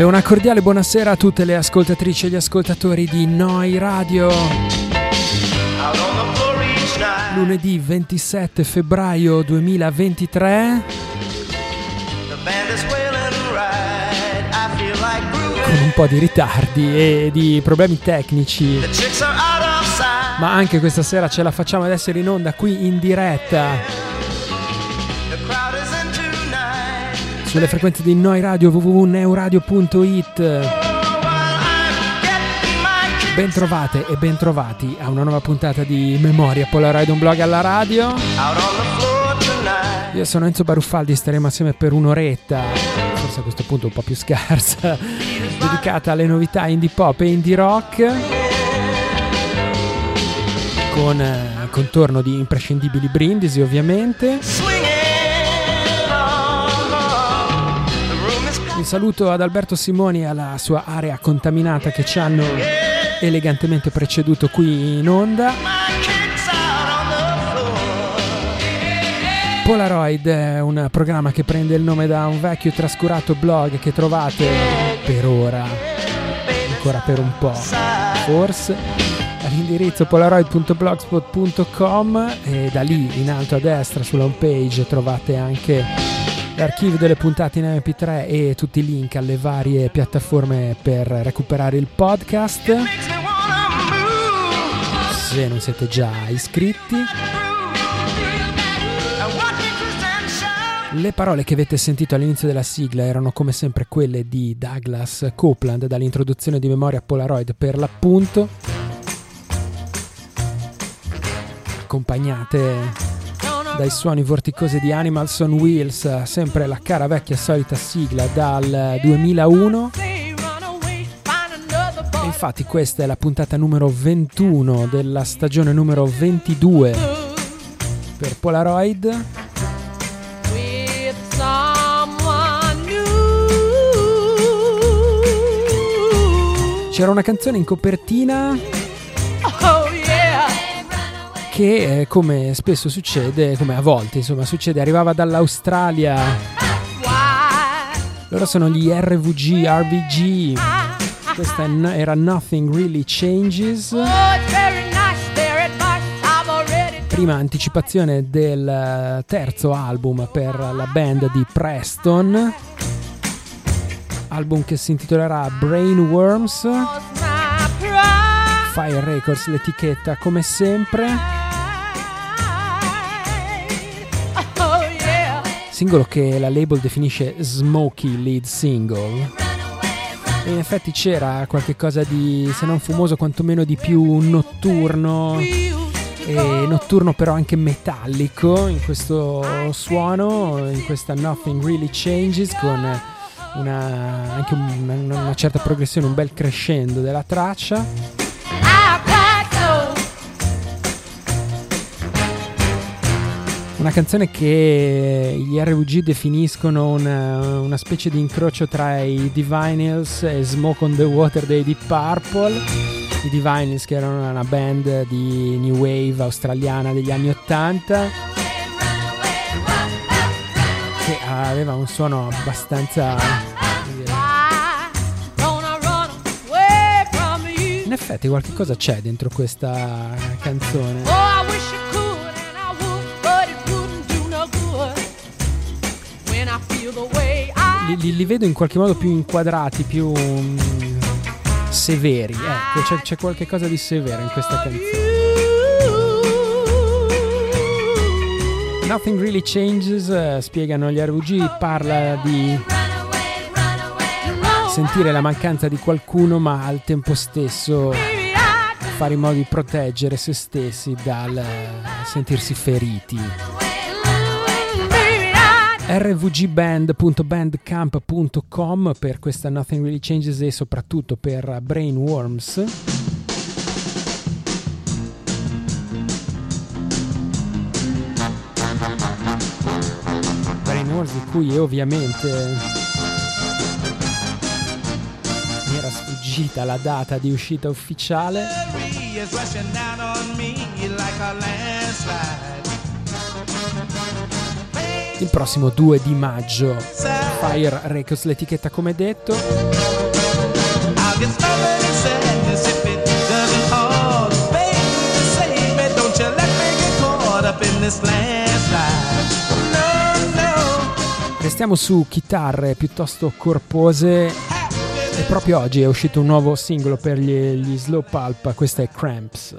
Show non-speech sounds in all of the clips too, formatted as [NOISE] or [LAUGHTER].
E una cordiale buonasera a tutte le ascoltatrici e gli ascoltatori di Noi Radio. Lunedì 27 febbraio 2023. Con un po' di ritardi e di problemi tecnici. Ma anche questa sera ce la facciamo ad essere in onda qui in diretta sulle frequenze di Noi Radio www.neuradio.it. Bentrovate e bentrovati a una nuova puntata di Memoria Polaroid, un blog alla radio. Io sono Enzo Baruffaldi, staremo assieme per un'oretta, forse a questo punto un po' più scarsa, dedicata alle novità indie pop e indie rock. Con eh, contorno di imprescindibili brindisi ovviamente. Un saluto ad Alberto Simoni e alla sua area contaminata che ci hanno elegantemente preceduto qui in onda. Polaroid è un programma che prende il nome da un vecchio trascurato blog che trovate per ora, ancora per un po', forse, all'indirizzo polaroid.blogspot.com e da lì in alto a destra sulla home page trovate anche l'archivio delle puntate in MP3 e tutti i link alle varie piattaforme per recuperare il podcast. Se non siete già iscritti. Le parole che avete sentito all'inizio della sigla erano come sempre quelle di Douglas Copeland dall'introduzione di Memoria Polaroid per l'appunto, accompagnate dai suoni vorticosi di Animals on Wheels, sempre la cara vecchia solita sigla dal 2001. E infatti questa è la puntata numero 21 della stagione numero 22 per Polaroid. C'era una canzone in copertina che eh, come spesso succede, come a volte insomma succede, arrivava dall'Australia. Loro sono gli RVG, RVG. Questa era Nothing Really Changes. Prima anticipazione del eh, terzo album per la band di Preston. Album che si intitolerà Brainworms. Fire Records l'etichetta come sempre. singolo che la label definisce smoky lead single. E in effetti c'era qualcosa di, se non fumoso, quantomeno di più notturno. E notturno però anche metallico in questo suono, in questa Nothing Really Changes con una, anche una, una certa progressione, un bel crescendo della traccia. Una canzone che gli RVG definiscono una, una specie di incrocio tra i Divinals e Smoke on the Water dei Deep Purple. I Divinals che erano una band di new wave australiana degli anni 80 che aveva un suono abbastanza in effetti qualche cosa c'è dentro questa canzone li, li, li, vedo in qualche modo più inquadrati, più um, severi. Ecco, c'è, c'è qualche cosa di severo in questa canzone. Nothing Really Changes, uh, spiegano gli RVG, parla di sentire la mancanza di qualcuno ma al tempo stesso fare in modo di proteggere se stessi dal sentirsi feriti rvgband.bandcamp.com per questa Nothing Really Changes e soprattutto per Brainworms. Brainworms di cui ovviamente mi era sfuggita la data di uscita ufficiale. Il prossimo 2 di maggio. Fire Records l'etichetta come detto. Restiamo su chitarre piuttosto corpose e proprio oggi è uscito un nuovo singolo per gli, gli Slow Pulp, questa è Cramps.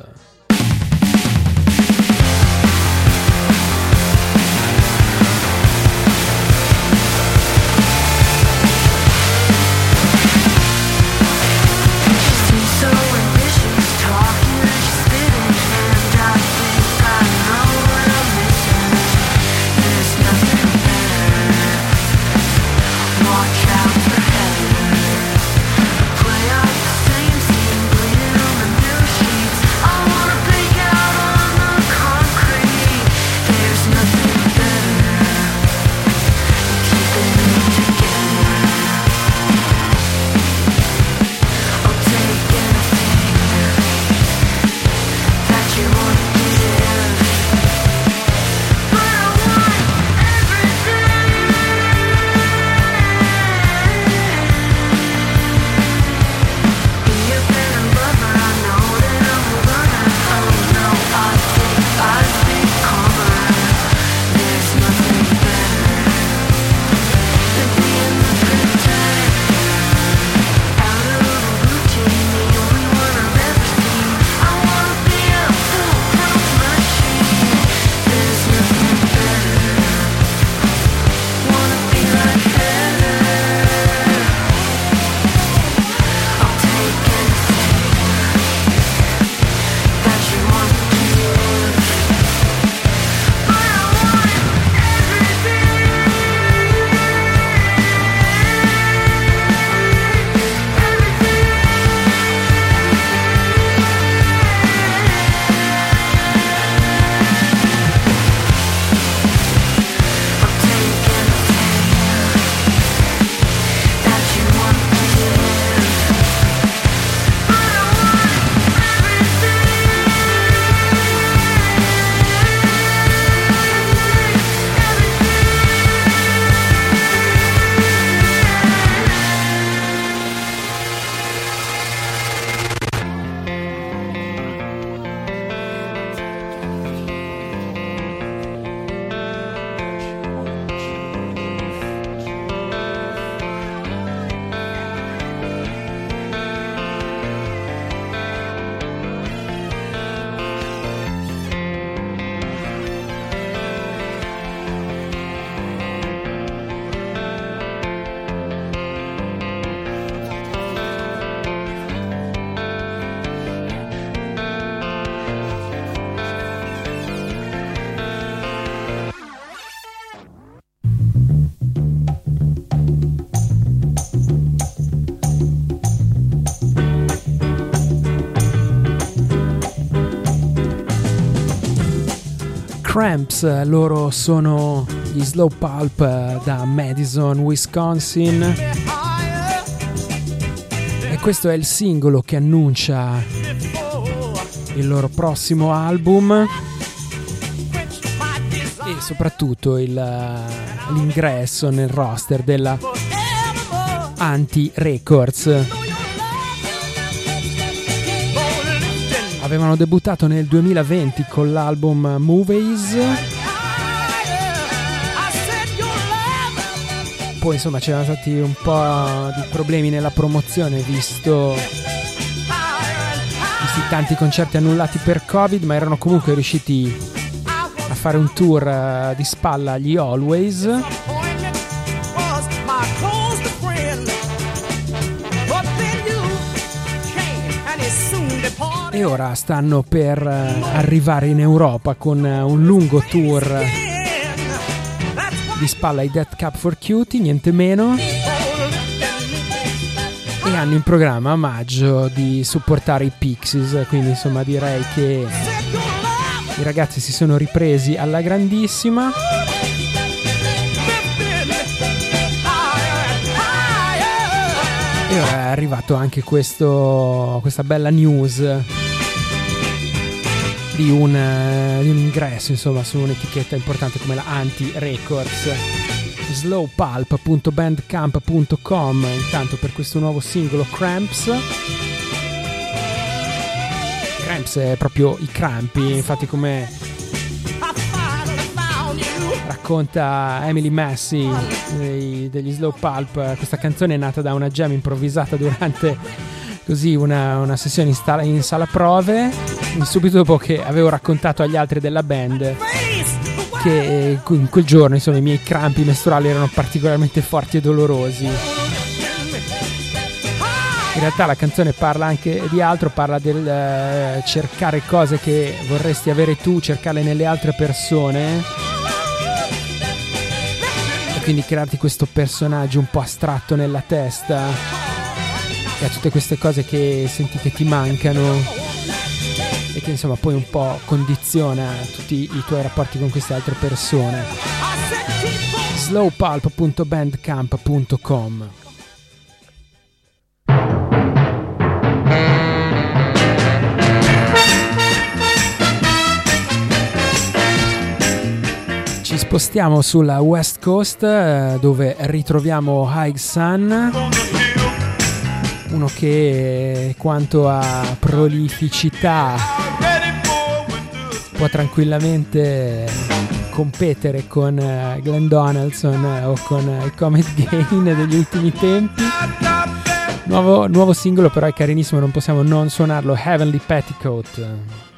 Cramps, loro sono gli Slow Pulp eh, da Madison, Wisconsin. E questo è il singolo che annuncia il loro prossimo album e soprattutto il, l'ingresso nel roster della Anti Records. Avevano debuttato nel 2020 con l'album Movies. Poi insomma c'erano stati un po' di problemi nella promozione visto visti tanti concerti annullati per Covid, ma erano comunque riusciti a fare un tour eh, di spalla agli Always ora stanno per eh, arrivare in Europa con eh, un lungo tour di spalla ai Death Cup for Cutie, niente meno. E hanno in programma a maggio di supportare i Pixies, quindi insomma direi che i ragazzi si sono ripresi alla grandissima. E ora è arrivato anche questo, questa bella news di un, uh, di un ingresso insomma su un'etichetta importante come la Anti Records slowpulp.bandcamp.com intanto per questo nuovo singolo Cramps. Cramps è proprio i crampi infatti come racconta Emily Massey degli Slow Pulp questa canzone è nata da una jam improvvisata durante così una, una sessione in, sta- in sala prove subito dopo che avevo raccontato agli altri della band che in quel giorno insomma i miei crampi mestruali erano particolarmente forti e dolorosi in realtà la canzone parla anche di altro, parla del uh, cercare cose che vorresti avere tu, cercarle nelle altre persone. E quindi crearti questo personaggio un po' astratto nella testa. E a tutte queste cose che senti che ti mancano e che insomma poi un po' condiziona tutti i tuoi rapporti con queste altre persone. slowpulp.bandcamp.com Ci spostiamo sulla West Coast eh, dove ritroviamo High Sun uno che quanto a prolificità può tranquillamente competere con eh, Glenn Donaldson eh, o con eh, il Comet Gain [LAUGHS] degli ultimi tempi. Nuovo, nuovo singolo però è carinissimo, non possiamo non suonarlo, Heavenly Petticoat.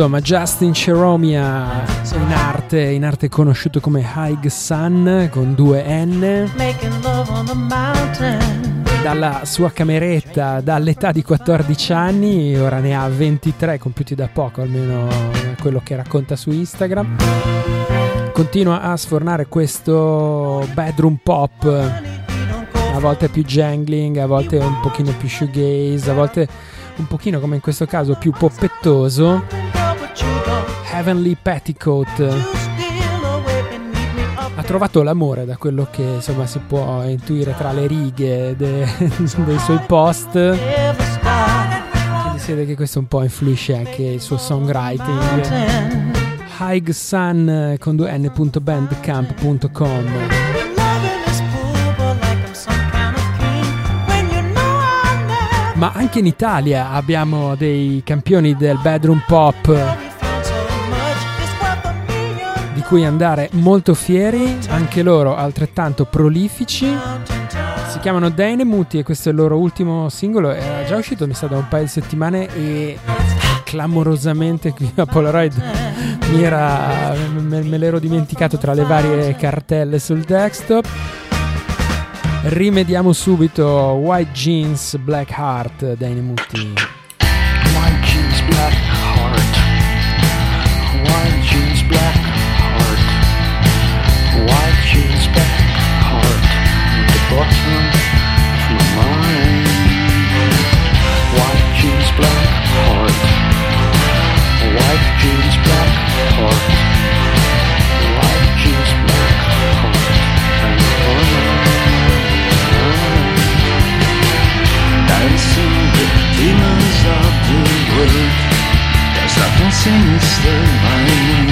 Insomma, Justin Cheromia in arte, in arte conosciuto come High Sun con due N. Dalla sua cameretta, dall'età di 14 anni, ora ne ha 23, compiuti da poco, almeno quello che racconta su Instagram. Continua a sfornare questo bedroom pop, a volte più jangling, a volte un pochino più shoegaze, a volte un pochino come in questo caso più poppettoso Heavenly Petticoat. Ha trovato l'amore da quello che insomma si può intuire tra le righe de- [LAUGHS] dei suoi post. Si vede che questo un po' influisce anche il suo songwriting. High Sun con 2n.bandcamp.com ma anche in Italia abbiamo dei campioni del bedroom pop cui andare molto fieri, anche loro altrettanto prolifici. Si chiamano Dynamuti e questo è il loro ultimo singolo, era già uscito mi sa da un paio di settimane e clamorosamente qui a Polaroid mi era, me, me l'ero dimenticato tra le varie cartelle sul desktop. Rimediamo subito White Jeans Black Heart dai Nemuti. White jeans, black heart. White jeans, black There's nothing sinister, my mister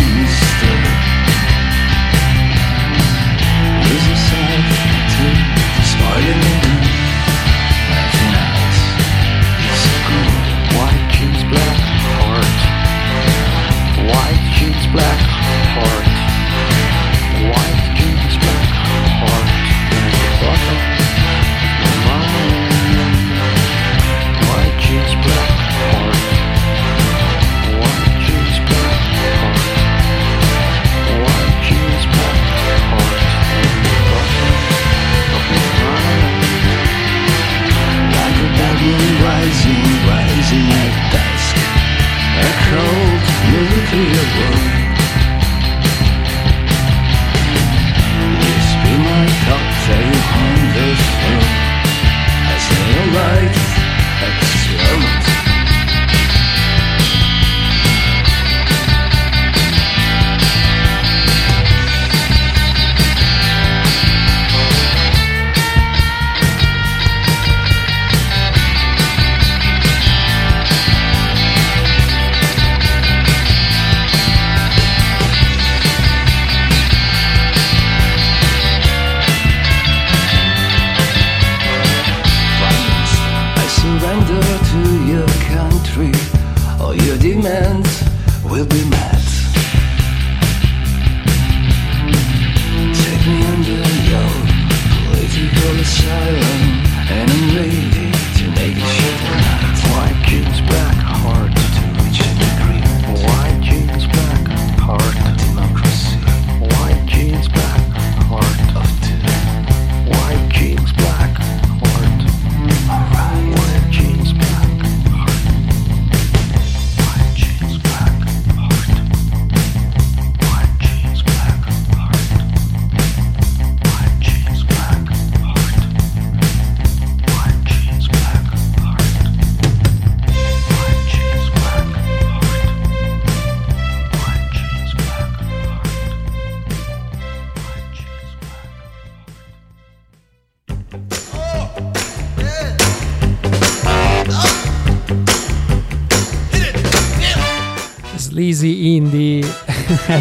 you.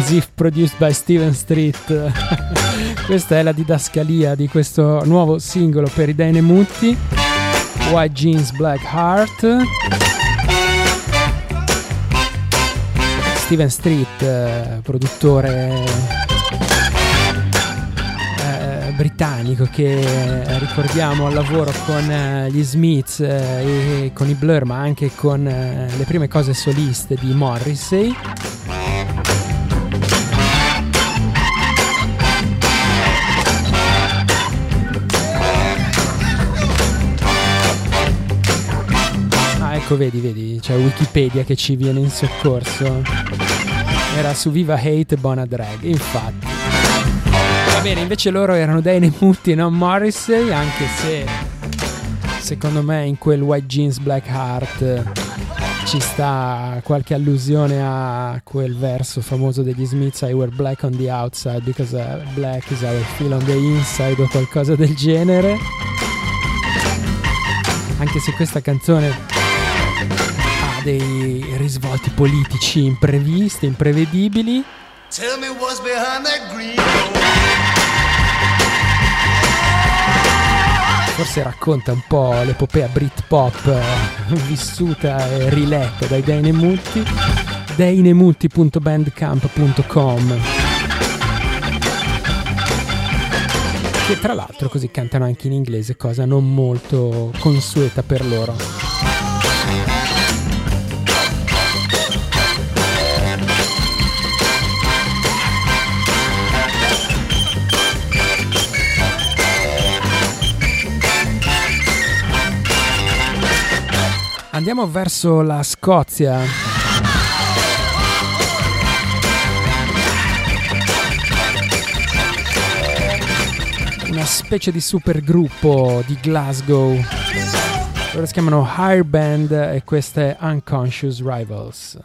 As if produced by Steven Street. [LAUGHS] Questa è la didascalia di questo nuovo singolo per i Dynamutti, White Jeans Black Heart. Steven Street, eh, produttore eh, britannico che ricordiamo al lavoro con gli Smiths e con i Blur ma anche con le prime cose soliste di Morrissey ecco vedi vedi c'è Wikipedia che ci viene in soccorso. Era su Viva Hate Bona Drag infatti. Va bene invece loro erano Dane Mutti non Morrissey? Anche se secondo me in quel White Jeans Black Heart ci sta qualche allusione a quel verso famoso degli Smiths I wear black on the outside because uh, black is how I feel on the inside o qualcosa del genere. Anche se questa canzone dei risvolti politici imprevisti, imprevedibili. Forse racconta un po' l'epopea Britpop eh, vissuta e riletta dai Dainemutti. dainemutti.bandcamp.com che tra l'altro così cantano anche in inglese, cosa non molto consueta per loro. Andiamo verso la Scozia. Una specie di supergruppo di Glasgow. Loro si chiamano Higher Band e queste Unconscious Rivals.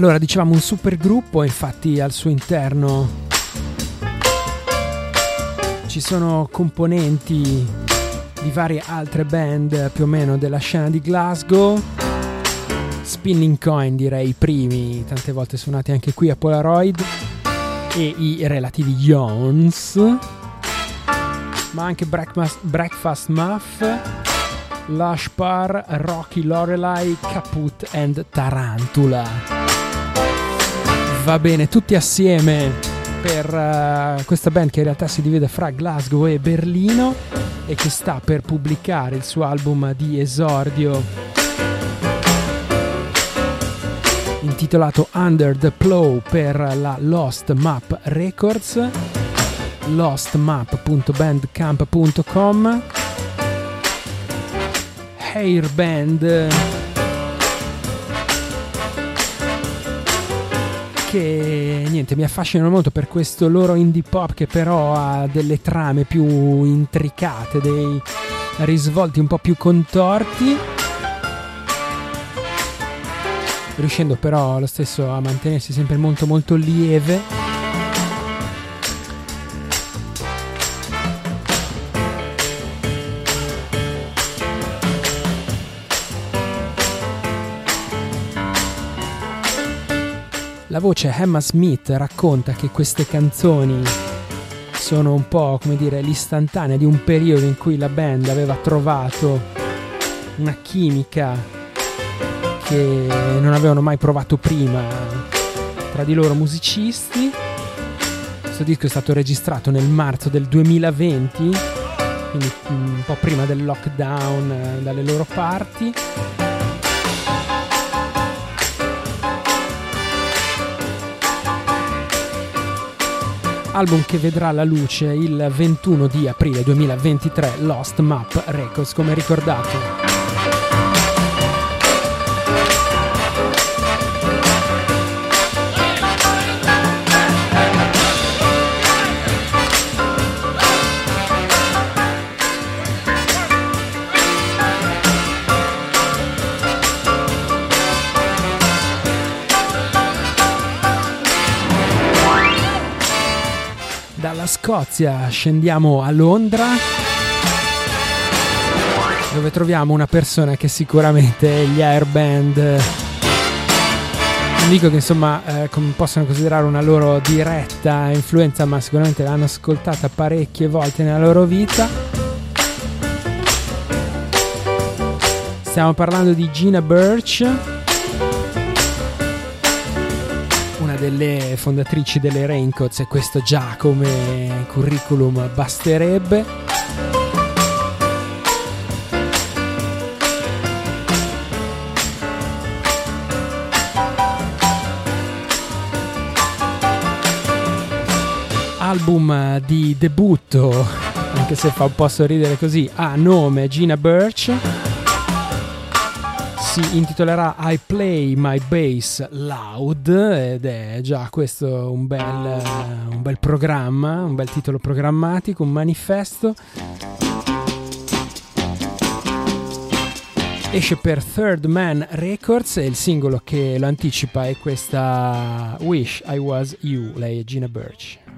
Allora, dicevamo un super gruppo, infatti al suo interno ci sono componenti di varie altre band più o meno della scena di Glasgow. Spinning Coin direi i primi, tante volte suonati anche qui a Polaroid e i relativi Jones, ma anche Breakfast Muff, Lush Par, Rocky Lorelai, Caput and Tarantula. Va bene, tutti assieme per uh, questa band che in realtà si divide fra Glasgow e Berlino e che sta per pubblicare il suo album di esordio intitolato Under the Plow per la Lost Map Records lostmap.bandcamp.com Hairband che niente mi affascinano molto per questo loro indie pop che però ha delle trame più intricate, dei risvolti un po' più contorti riuscendo però lo stesso a mantenersi sempre molto molto lieve. La voce Emma Smith racconta che queste canzoni sono un po' come dire l'istantanea di un periodo in cui la band aveva trovato una chimica che non avevano mai provato prima tra di loro musicisti. Questo disco è stato registrato nel marzo del 2020, quindi un po' prima del lockdown eh, dalle loro parti. Album che vedrà la luce il 21 di aprile 2023, Lost Map Records, come ricordato. Scozia scendiamo a Londra dove troviamo una persona che sicuramente gli airband. Non dico che insomma eh, possono considerare una loro diretta influenza ma sicuramente l'hanno ascoltata parecchie volte nella loro vita. Stiamo parlando di Gina Birch delle fondatrici delle Raincoats e questo già come curriculum basterebbe. Album di debutto, anche se fa un po' sorridere così, a nome Gina Birch si intitolerà I Play My Bass Loud ed è già questo un bel, un bel programma, un bel titolo programmatico, un manifesto. Esce per Third Man Records e il singolo che lo anticipa è questa Wish I Was You, lei è Gina Birch.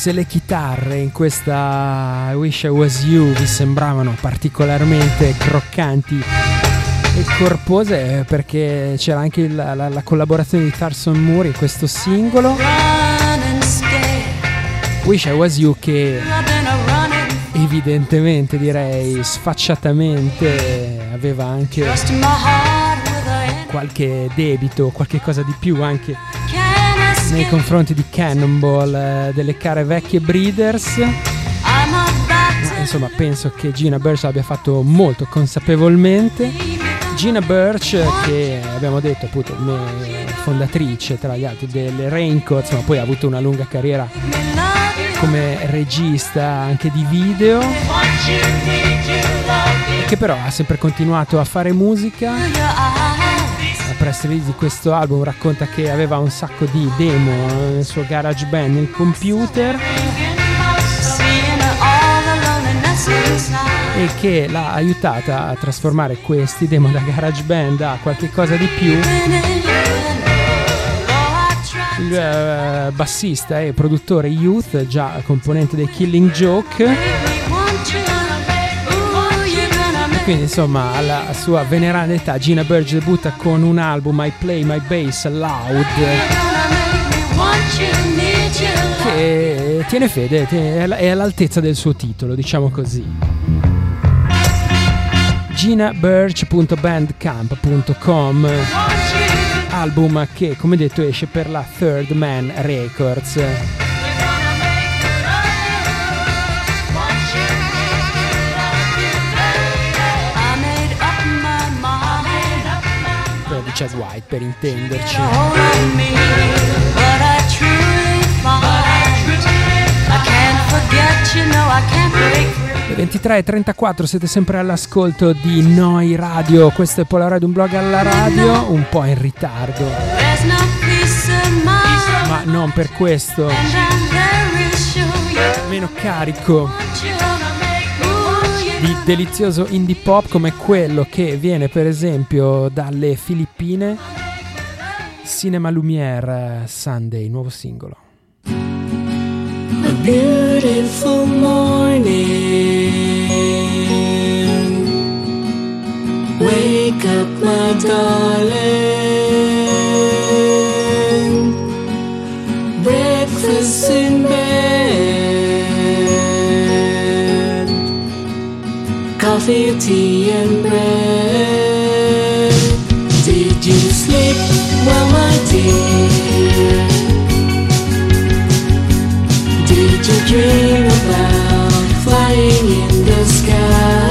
Se le chitarre in questa I Wish I Was You vi sembravano particolarmente croccanti e corpose, è perché c'era anche il- la, la collaborazione di Tarson Moore in questo singolo. Wish I Was You che evidentemente direi sfacciatamente aveva anche qualche debito, qualche cosa di più anche nei confronti di Cannonball, eh, delle care vecchie Breeders. Ma, insomma, penso che Gina Birch l'abbia fatto molto consapevolmente. Gina Birch, che abbiamo detto appunto fondatrice tra gli altri delle Raincoats, ma poi ha avuto una lunga carriera come regista anche di video, che però ha sempre continuato a fare musica. Press release di questo album racconta che aveva un sacco di demo nel suo garage band nel computer e che l'ha aiutata a trasformare questi demo da garage band a qualche cosa di più. Il eh, bassista e produttore Youth, già componente dei Killing Joke, quindi insomma alla sua veneranda età Gina Burge debutta con un album I Play My Bass Loud che tiene fede, è all'altezza del suo titolo, diciamo così. ginabirch.bandcamp.com album che come detto esce per la Third Man Records. Chad White per intenderci. Le 23.34 siete sempre all'ascolto di Noi Radio, questo è Polaroid, un blog alla radio, un po' in ritardo, ma non per questo. Meno carico di delizioso indie pop come quello che viene per esempio dalle Filippine, Cinema Lumiere Sunday, nuovo singolo. A beautiful morning. Wake up, my darling. Tea, and bread. Did you sleep well, my dear? Did you dream about flying in the sky?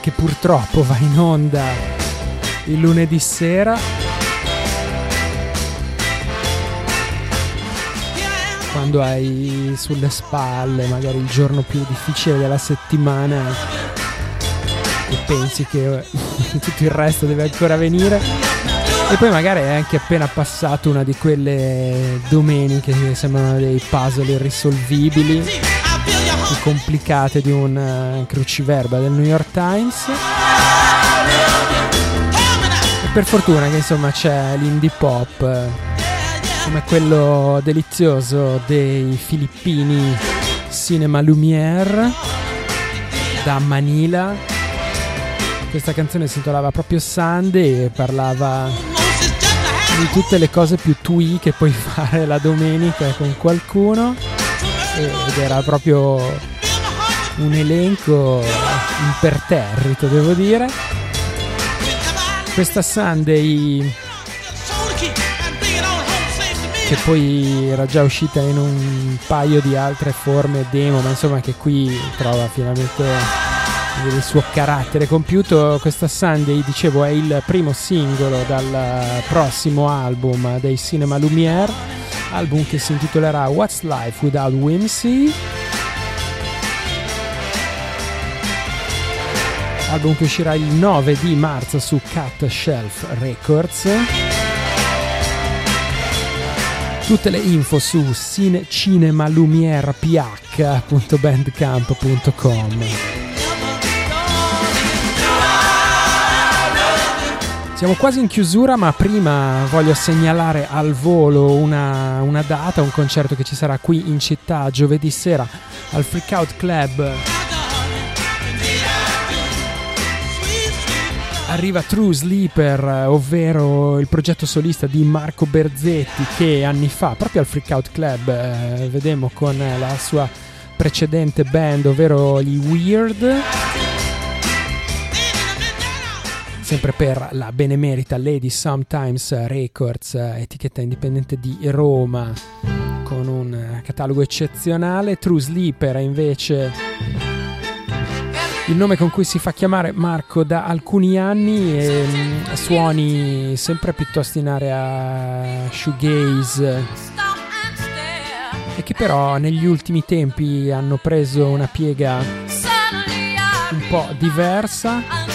Che purtroppo va in onda il lunedì sera. Quando hai sulle spalle magari il giorno più difficile della settimana e pensi che eh, [LAUGHS] tutto il resto deve ancora venire. E poi magari è anche appena passato una di quelle domeniche che sembrano dei puzzle irrisolvibili complicate di un eh, cruciverba del New York Times. E per fortuna che insomma c'è l'indie pop eh, come quello delizioso dei filippini Cinema Lumière da Manila. Questa canzone si intitolava proprio Sunday e parlava di tutte le cose più twee che puoi [LAUGHS] fare la domenica con qualcuno ed era proprio un elenco imperterrito, devo dire. Questa Sunday che poi era già uscita in un paio di altre forme demo, ma insomma che qui trova finalmente il suo carattere compiuto. Questa Sunday, dicevo, è il primo singolo dal prossimo album dei Cinema Lumière, album che si intitolerà What's Life Without Whimsy. Album che uscirà il 9 di marzo su Cat Shelf Records. Tutte le info su cine- Siamo quasi in chiusura, ma prima voglio segnalare al volo una, una data, un concerto che ci sarà qui in città giovedì sera al Freakout Club Arriva True Sleeper, ovvero il progetto solista di Marco Berzetti che anni fa, proprio al Freak Out Club, eh, vedemmo con la sua precedente band, ovvero gli Weird. Sempre per la benemerita Lady Sometimes Records, eh, etichetta indipendente di Roma, con un eh, catalogo eccezionale. True Sleeper è invece il nome con cui si fa chiamare Marco da alcuni anni e mm, suoni sempre piuttosto in area shoegaze e che però negli ultimi tempi hanno preso una piega un po' diversa.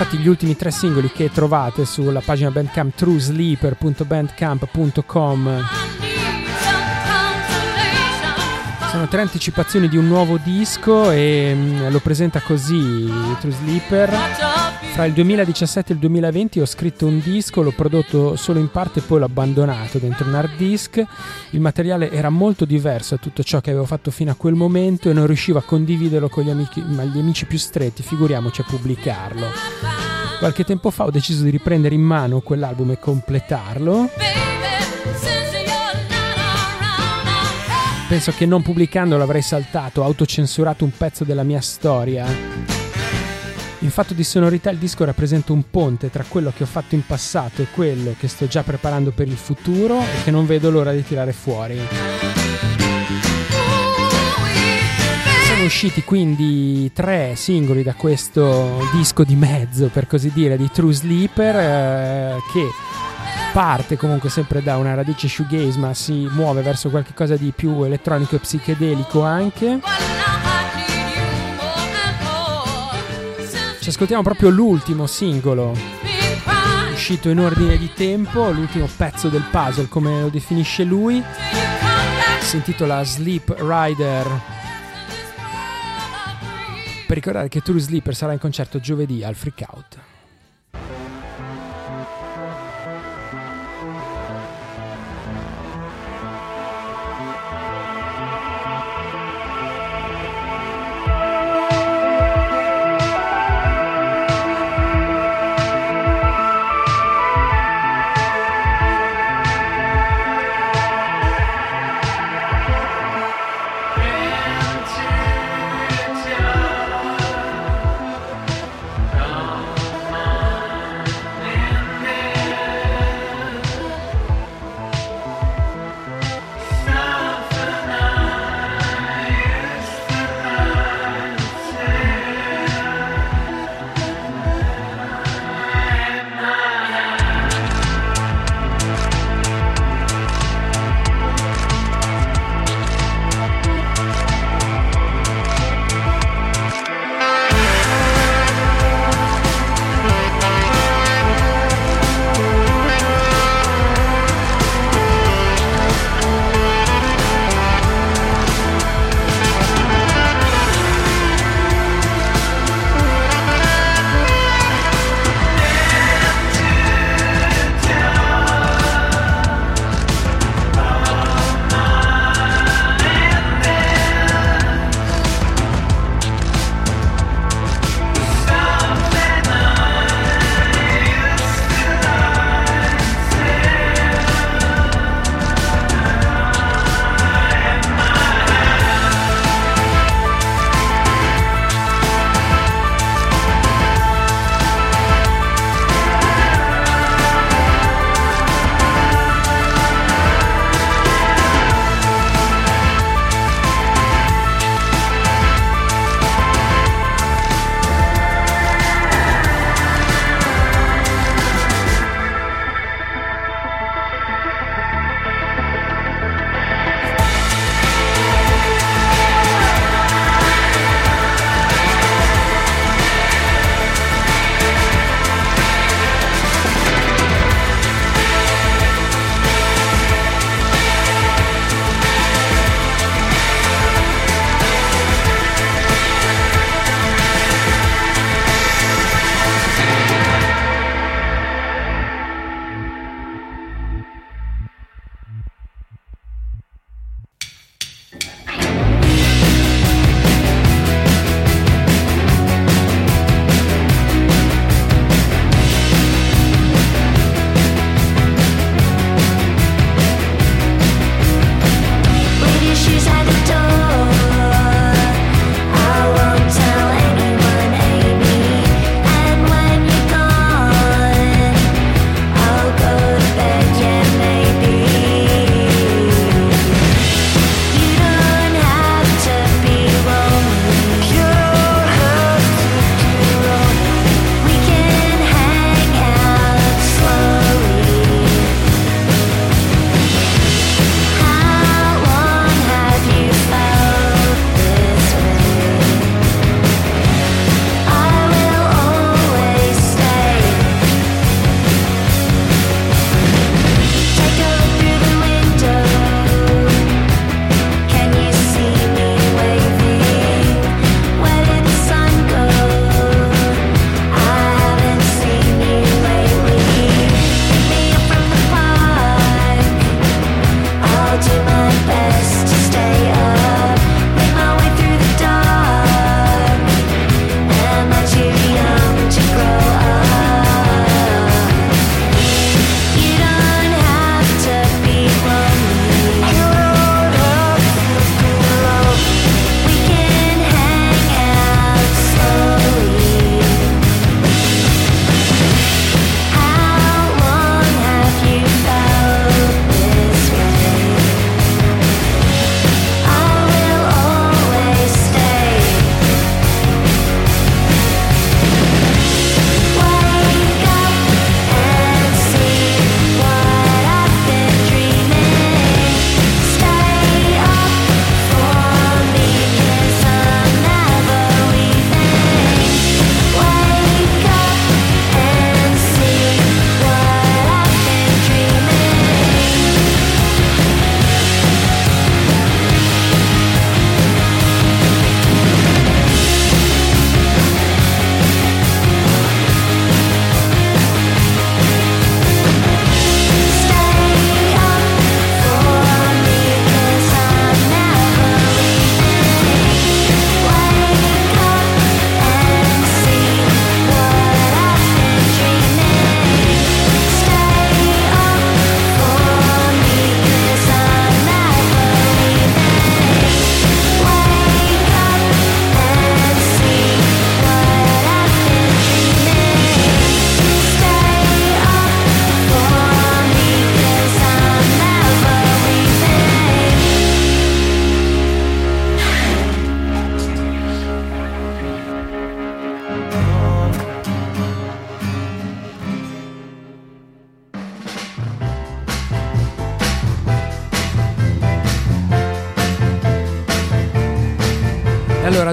Infatti gli ultimi tre singoli che trovate sulla pagina Bandcamp truesleeper.bandcamp.com sono tre anticipazioni di un nuovo disco e mm, lo presenta così True Sleeper. Fra il 2017 e il 2020 ho scritto un disco, l'ho prodotto solo in parte e poi l'ho abbandonato dentro un hard disk. Il materiale era molto diverso da tutto ciò che avevo fatto fino a quel momento e non riuscivo a condividerlo con gli amici, gli amici più stretti, figuriamoci a pubblicarlo. Qualche tempo fa ho deciso di riprendere in mano quell'album e completarlo. Penso che non pubblicandolo avrei saltato, autocensurato un pezzo della mia storia. In fatto di sonorità il disco rappresenta un ponte tra quello che ho fatto in passato e quello che sto già preparando per il futuro e che non vedo l'ora di tirare fuori. Sono usciti quindi tre singoli da questo disco di mezzo, per così dire, di True Sleeper, eh, che parte comunque sempre da una radice shoegaze ma si muove verso qualcosa di più elettronico e psichedelico anche. Ci ascoltiamo proprio l'ultimo singolo uscito in ordine di tempo, l'ultimo pezzo del puzzle come lo definisce lui. Si intitola Sleep Rider. Per ricordare che True Sleeper sarà in concerto giovedì al Freak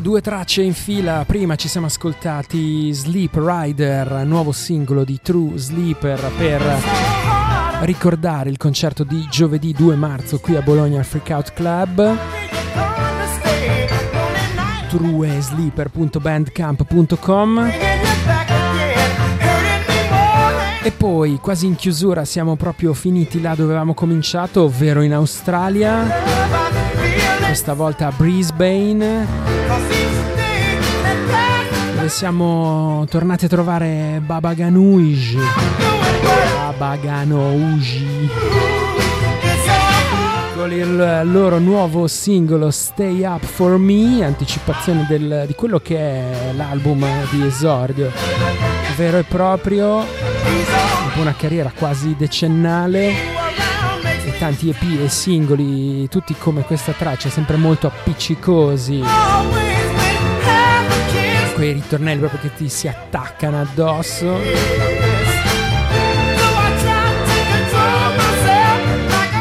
due tracce in fila. Prima ci siamo ascoltati Sleep Rider, nuovo singolo di True Sleeper per ricordare il concerto di giovedì 2 marzo qui a Bologna al Freakout Club. truesleeper.bandcamp.com E poi, quasi in chiusura, siamo proprio finiti là dove avevamo cominciato, ovvero in Australia. Questa volta a Brisbane, dove siamo tornati a trovare Baba Ganoush. Baba Ganoush. Con il loro nuovo singolo Stay Up For Me, anticipazione del- di quello che è l'album di esordio vero e proprio, dopo una carriera quasi decennale tanti EP e singoli, tutti come questa traccia, sempre molto appiccicosi, quei ritornelli proprio che ti si attaccano addosso.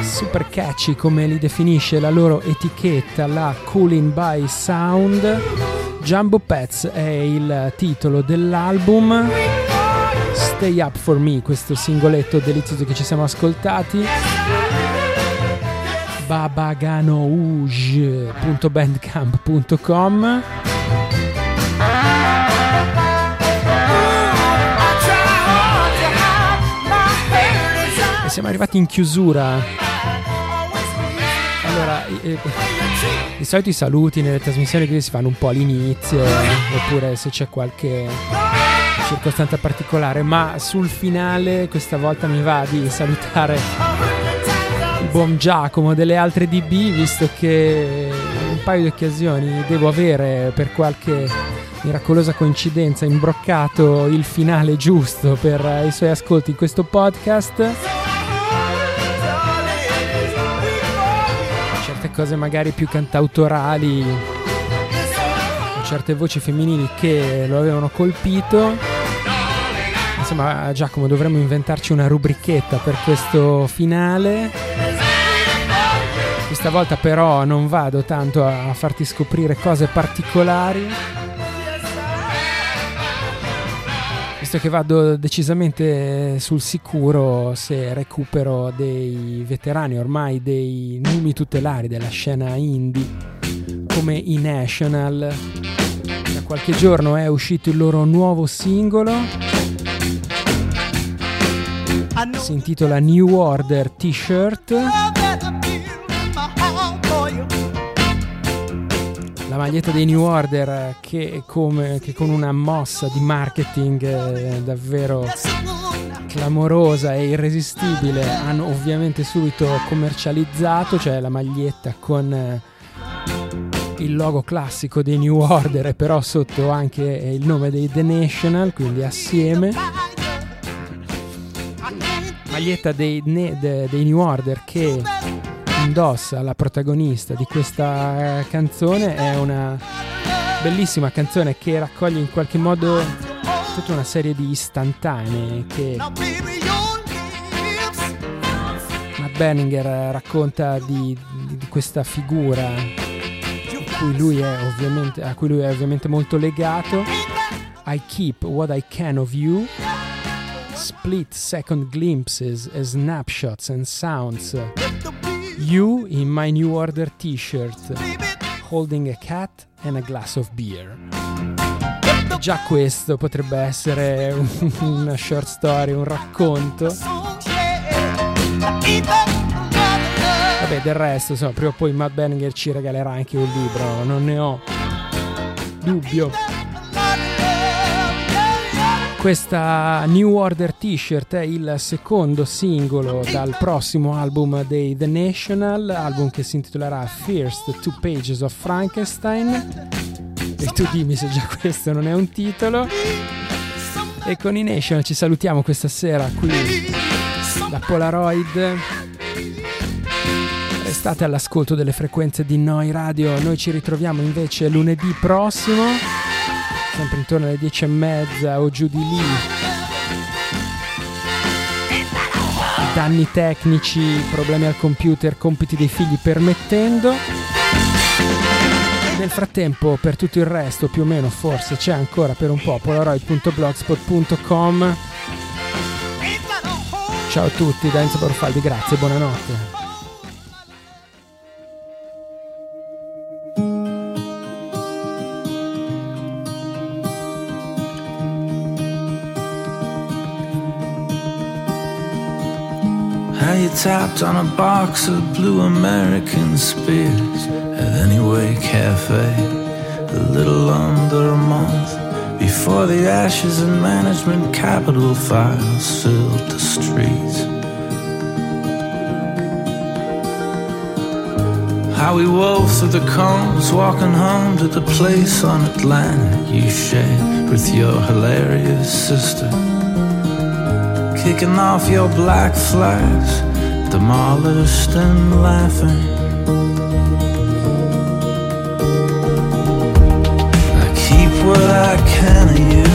Super catchy come li definisce la loro etichetta, la Cooling by Sound. Jumbo Pets è il titolo dell'album. Stay Up For Me, questo singoletto delizioso che ci siamo ascoltati. babaganouge.bandcamp.com E siamo arrivati in chiusura. Allora, eh, di solito i saluti nelle trasmissioni che si fanno un po' all'inizio, oppure se c'è qualche circostanza particolare, ma sul finale questa volta mi va di salutare buon Giacomo delle altre DB, visto che un paio di occasioni devo avere per qualche miracolosa coincidenza imbroccato il finale giusto per i suoi ascolti in questo podcast. certe cose magari più cantautorali certe voci femminili che lo avevano colpito insomma Giacomo dovremmo inventarci una rubrichetta per questo finale questa volta però non vado tanto a farti scoprire cose particolari. Visto che vado decisamente sul sicuro se recupero dei veterani ormai dei numi tutelari della scena indie come i National. Da qualche giorno è uscito il loro nuovo singolo. Si intitola New Order T-shirt la maglietta dei New Order eh, che, come, che con una mossa di marketing eh, davvero clamorosa e irresistibile hanno ovviamente subito commercializzato, cioè la maglietta con eh, il logo classico dei New Order e però sotto anche il nome dei The National, quindi assieme. Maglietta dei, dei New Order che indossa la protagonista di questa eh, canzone è una bellissima canzone che raccoglie in qualche modo tutta una serie di istantanee che Matt Benninger eh, racconta di, di- di questa figura cui a cui lui è ovviamente molto legato. I keep what I can of you. Split second glimpses, snapshots and sounds. You in my new order t-shirt, holding a cat and a glass of beer. Già questo potrebbe essere un- una short story, un racconto. Vabbè, del resto, insomma, prima o poi Matt Benninger ci regalerà anche un libro, non ne ho dubbio. Questa New Order t-shirt è il secondo singolo dal prossimo album dei The National, album che si intitolerà First Two Pages of Frankenstein. E tu dimmi se già questo non è un titolo. E con i National ci salutiamo questa sera qui da Polaroid. Restate all'ascolto delle frequenze di Noi Radio, noi ci ritroviamo invece lunedì prossimo, sempre intorno alle 10 e mezza o giù di lì. Danni tecnici, problemi al computer, compiti dei figli permettendo. Nel frattempo, per tutto il resto, più o meno, forse c'è ancora per un po' polaroid.blogspot.com. Ciao a tutti, da Enzo Borfaldi, grazie, buonanotte. Tapped on a box of blue American spears at Anyway Cafe a little under a month before the ashes and management capital files filled the streets. How we wove through the combs, walking home to the place on Atlantic you shared with your hilarious sister kicking off your black flags, demolished and laughing. I keep what I can of you.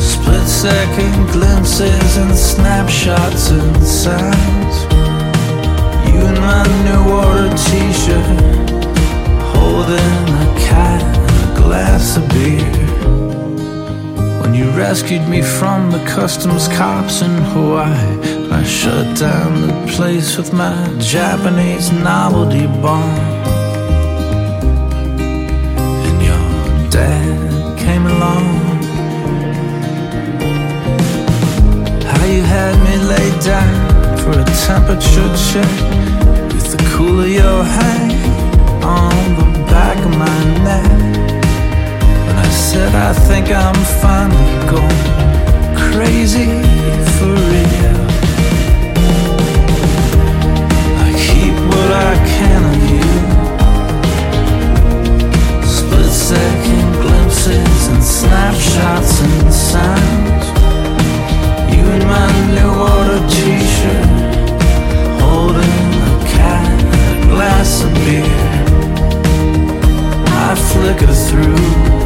Split second glimpses and snapshots and sounds. You in my new order t shirt, holding a cat and a glass of beer. When you rescued me from the customs cops in Hawaii, I shut down the place with my Japanese novelty bomb. And your dad came along. How you had me laid down for a temperature check with the cool of your hand on the back of my neck. When I said I think I'm finally going crazy for real. I can of you. Split second glimpses and snapshots and sounds. You in my new order t-shirt, holding a cat a glass of beer. I flicker through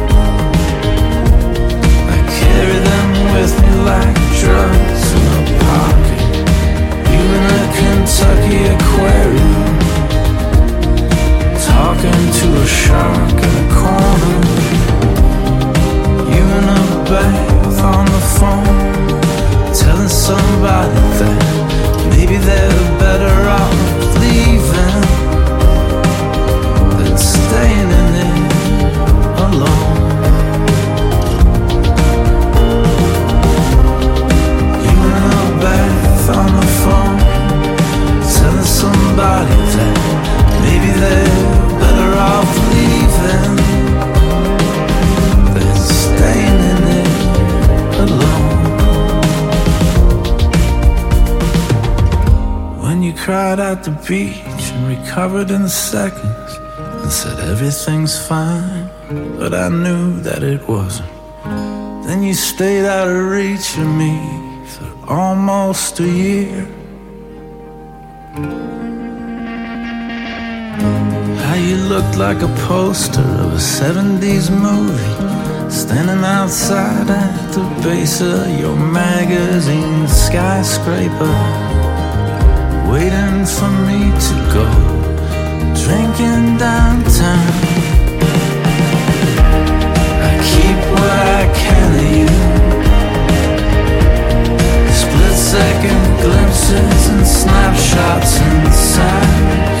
I carry them with me like drugs in a pocket. In a Kentucky aquarium, talking to a shark in a corner. You in a bath on the phone, telling somebody that maybe they're better off leaving somebody that maybe they're better off leaving Than staying in it alone. When you cried at the beach and recovered in seconds And said everything's fine But I knew that it wasn't. Then you stayed out of reach of me for almost a year. You looked like a poster of a 70s movie, standing outside at the base of your magazine skyscraper, waiting for me to go, drinking downtown. I keep what I can of you. Split second glimpses and snapshots inside.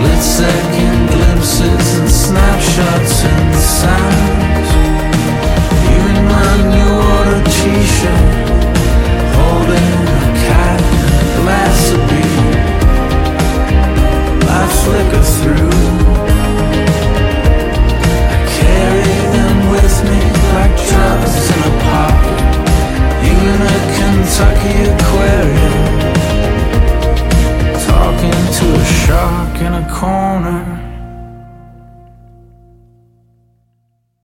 Split second glimpses and snapshots. You my new t-shirt, holding a cat and a glass of beer. I flicker through. I carry them with me like in a a Kentucky aquarium, talking to a stuck in a corner.